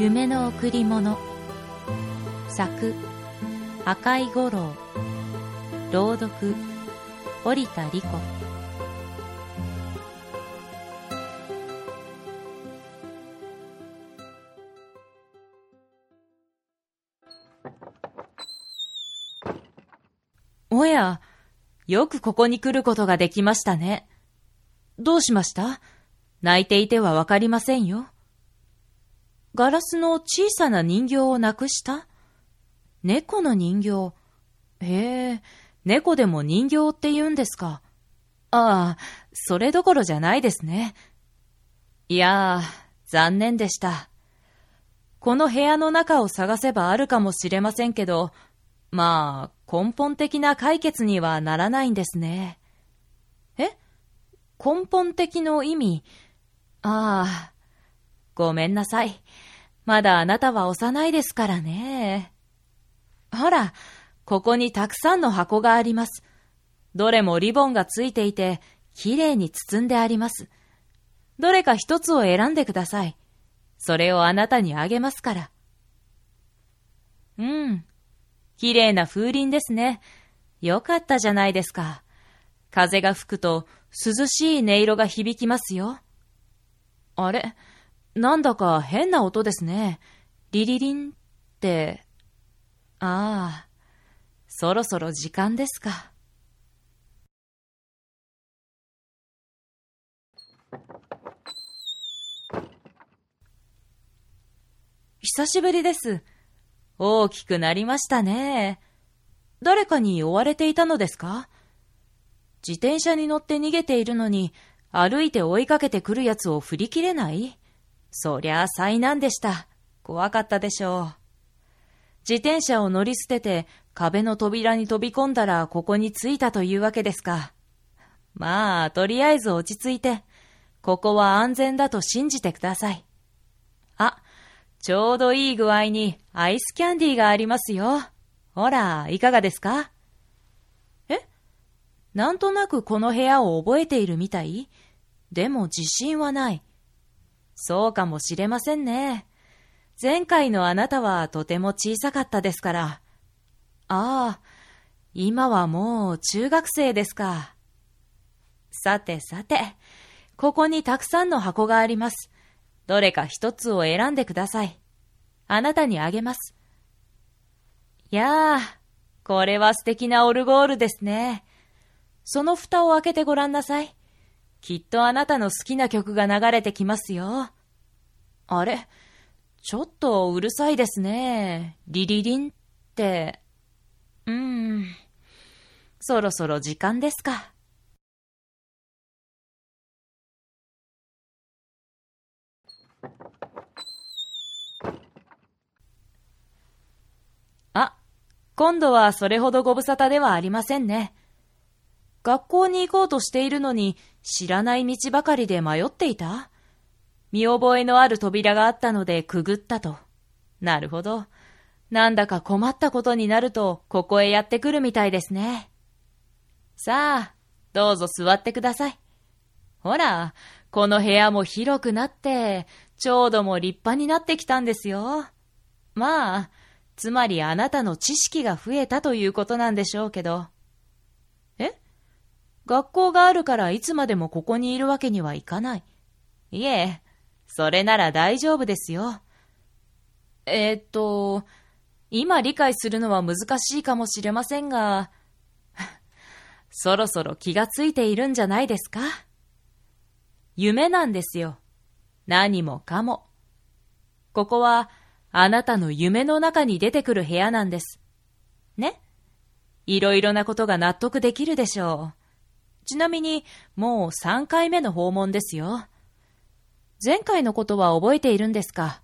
夢の贈り物作赤井五郎朗読織田理子おや、よくここに来ることができましたね。どうしました？泣いていてはわかりませんよ。ガラスの小さな人形をなくした？猫の人形？へえ、猫でも人形って言うんですか？ああ、それどころじゃないですね。いやあ、残念でした。この部屋の中を探せばあるかもしれませんけど、まあ、根本的な解決にはならないんですね。え？根本的の意味？ああ、ごめんなさい。まだあなたは幼いですからね。ほら、ここにたくさんの箱があります。どれもリボンがついていて、きれいに包んであります。どれか一つを選んでください。それをあなたにあげますから。うん。きれいな風鈴ですね。よかったじゃないですか。風が吹くと涼しい音色が響きますよ。あれ？なんだか変な音ですね。リリリンって。ああ、そろそろ時間ですか。久しぶりです。大きくなりましたね。誰かに追われていたのですか？自転車に乗って逃げているのに、歩いて追いかけてくるやつを振り切れない？そりゃあ災難でした。怖かったでしょう。自転車を乗り捨てて壁の扉に飛び込んだらここに着いたというわけですか。まあ、とりあえず落ち着いて、ここは安全だと信じてください。あ、ちょうどいい具合にアイスキャンディーがありますよ。ほら、いかがですか？え？なんとなくこの部屋を覚えているみたい？でも自信はない。そうかもしれませんね。前回のあなたはとても小さかったですから。ああ、今はもう中学生ですか。さてさて、ここにたくさんの箱があります。どれか一つを選んでください。あなたにあげます。やあ、これは素敵なオルゴールですね。その蓋を開けてごらんなさい。きっとあなたの好きな曲が流れてきますよ。あれ？ちょっとうるさいですね。リリリンって。うーん。そろそろ時間ですか。あ、今度はそれほどご無沙汰ではありませんね。学校に行こうとしているのに知らない道ばかりで迷っていた？見覚えのある扉があったのでくぐったと。なるほど。なんだか困ったことになると、ここへやってくるみたいですね。さあ、どうぞ座ってください。ほら、この部屋も広くなって、ちょうども立派になってきたんですよ。まあ、つまりあなたの知識が増えたということなんでしょうけど。学校があるからいつまでもここにいるわけにはいかない。いえ、それなら大丈夫ですよ。えー、っと、今理解するのは難しいかもしれませんが、そろそろ気がついているんじゃないですか？夢なんですよ。何もかも。ここは、あなたの夢の中に出てくる部屋なんです。ね？いろいろなことが納得できるでしょう。ちなみに、もう3回目の訪問ですよ。前回のことは覚えているんですか？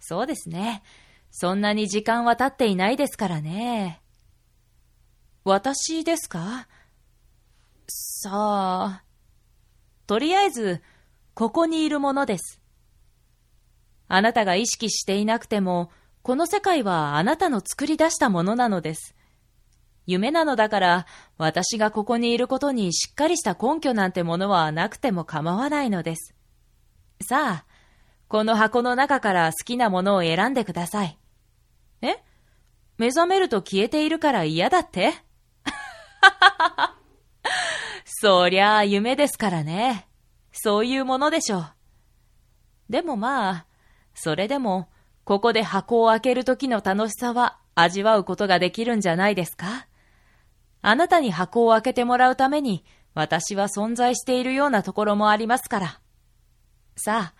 そうですね。そんなに時間は経っていないですからね。私ですか？さあ。とりあえず、ここにいるものです。あなたが意識していなくても、この世界はあなたの作り出したものなのです。夢なのだから、私がここにいることにしっかりした根拠なんてものはなくても構わないのです。さあ、この箱の中から好きなものを選んでください。え？目覚めると消えているから嫌だって？そりゃあ夢ですからね。そういうものでしょう。でもまあ、それでも、ここで箱を開ける時の楽しさは味わうことができるんじゃないですか？あなたに箱を開けてもらうために、私は存在しているようなところもありますから。さあ、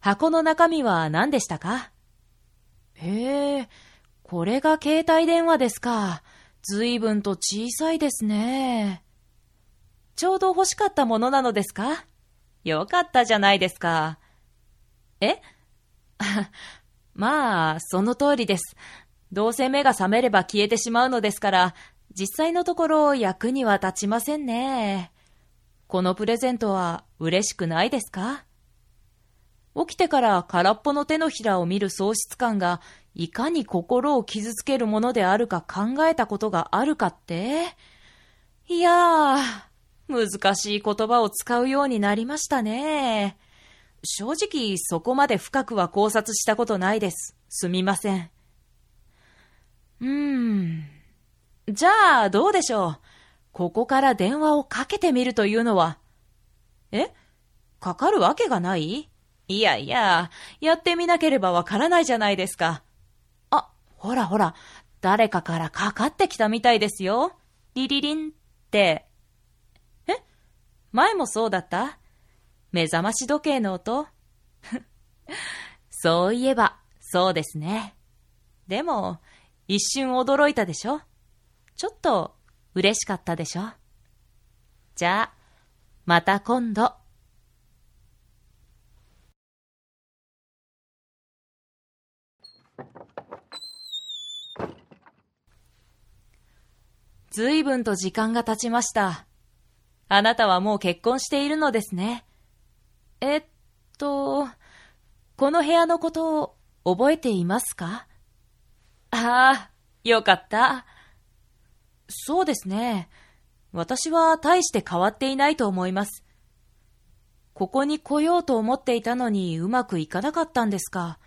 箱の中身は何でしたか？へえ、これが携帯電話ですか。ずいぶんと小さいですね。ちょうど欲しかったものなのですか？よかったじゃないですか。え？まあ、その通りです。どうせ目が覚めれば消えてしまうのですから、実際のところ役には立ちませんね。このプレゼントは嬉しくないですか？起きてから空っぽの手のひらを見る喪失感がいかに心を傷つけるものであるか考えたことがあるかって？いやー、難しい言葉を使うようになりましたね。正直そこまで深くは考察したことないです。すみません。うーん。じゃあ、どうでしょう？ここから電話をかけてみるというのは。え？かかるわけがない？いやいや、やってみなければわからないじゃないですか。あ、ほらほら、誰かからかかってきたみたいですよ。リリリンって。え？前もそうだった？目覚まし時計の音？そういえば、そうですね。でも、一瞬驚いたでしょ？ちょっと嬉しかったでしょ？じゃあ、また今度。ずいぶんと時間が経ちました。あなたはもう結婚しているのですね。えっと、この部屋のことを覚えていますか？ああ、よかった。そうですね。私は大して変わっていないと思います。ここに来ようと思っていたのにうまくいかなかったんですか。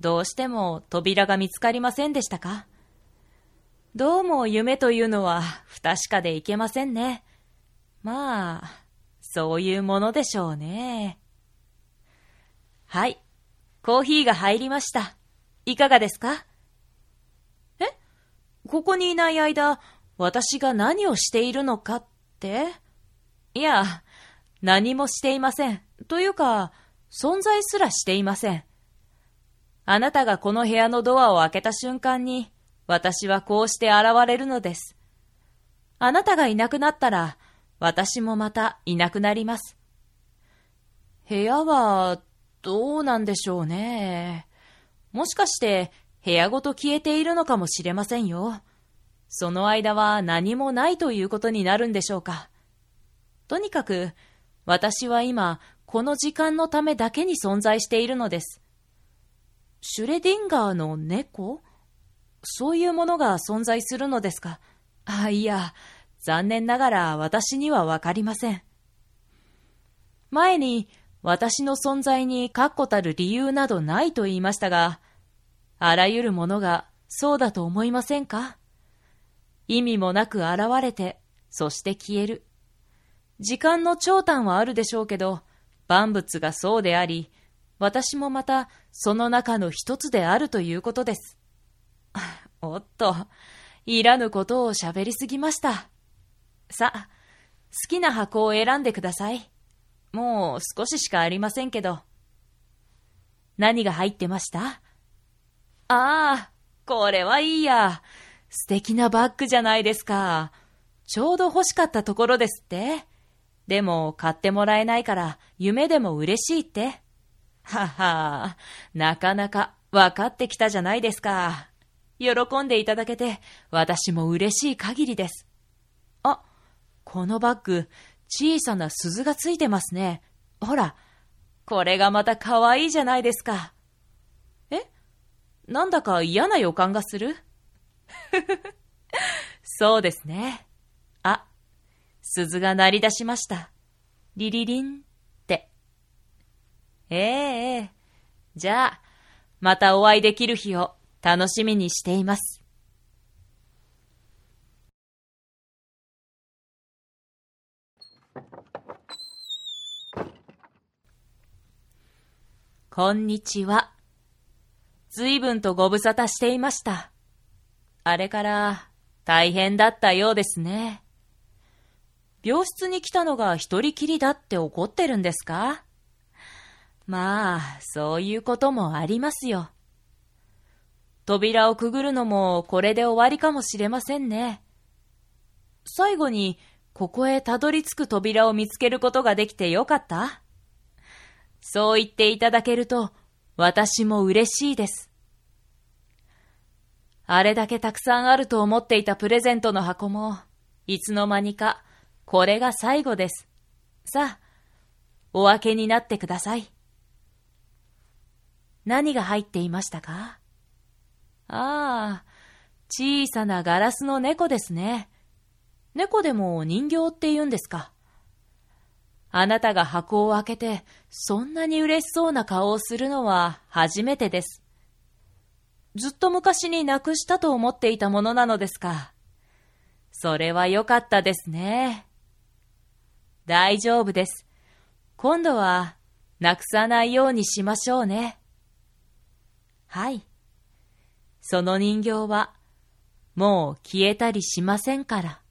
どうしても扉が見つかりませんでしたかどうも夢というのは不確かでいけませんね。まあ、そういうものでしょうね。はい。コーヒーが入りました。いかがですか？ここにいない間、私が何をしているのかって？いや、何もしていません。というか、存在すらしていません。あなたがこの部屋のドアを開けた瞬間に、私はこうして現れるのです。あなたがいなくなったら、私もまたいなくなります。部屋は、どうなんでしょうね。もしかして、部屋ごと消えているのかもしれませんよ。その間は何もないということになるんでしょうか。とにかく、私は今、この時間のためだけに存在しているのです。シュレディンガーの猫？そういうものが存在するのですか？あ、いや、残念ながら私にはわかりません。前に私の存在に確固たる理由などないと言いましたが、あらゆるものがそうだと思いませんか？意味もなく現れて、そして消える。時間の長短はあるでしょうけど、万物がそうであり、私もまたその中の一つであるということです。おっと、いらぬことを喋りすぎました。さあ、好きな箱を選んでください。もう少ししかありませんけど。何が入ってました？ああ、これはいいや。素敵なバッグじゃないですか。ちょうど欲しかったところですって。でも買ってもらえないから夢でも嬉しいって。ははなかなか分かってきたじゃないですか。喜んでいただけて私も嬉しい限りです。あ、このバッグ小さな鈴がついてますね。ほら、これがまた可愛いじゃないですか。なんだか嫌な予感がする？そうですね。あ、鈴が鳴り出しました。リリリンって。えええじゃあ、またお会いできる日を楽しみにしています。こんにちは。ずいぶんとご無沙汰していました。あれから大変だったようですね。病室に来たのが一人きりだって怒ってるんですか？まあ、そういうこともありますよ。扉をくぐるのもこれで終わりかもしれませんね。最後に、ここへたどり着く扉を見つけることができてよかったそう言っていただけると、私も嬉しいです。あれだけたくさんあると思っていたプレゼントの箱も、いつの間にか、これが最後です。さあ、お分けになってください。何が入っていましたか？ああ、小さなガラスの猫ですね。猫でも人形って言うんですか。あなたが箱を開けて、そんなに嬉しそうな顔をするのは初めてです。ずっと昔になくしたと思っていたものなのですか。それは良かったですね。大丈夫です。今度は、なくさないようにしましょうね。はい。その人形は、もう消えたりしませんから。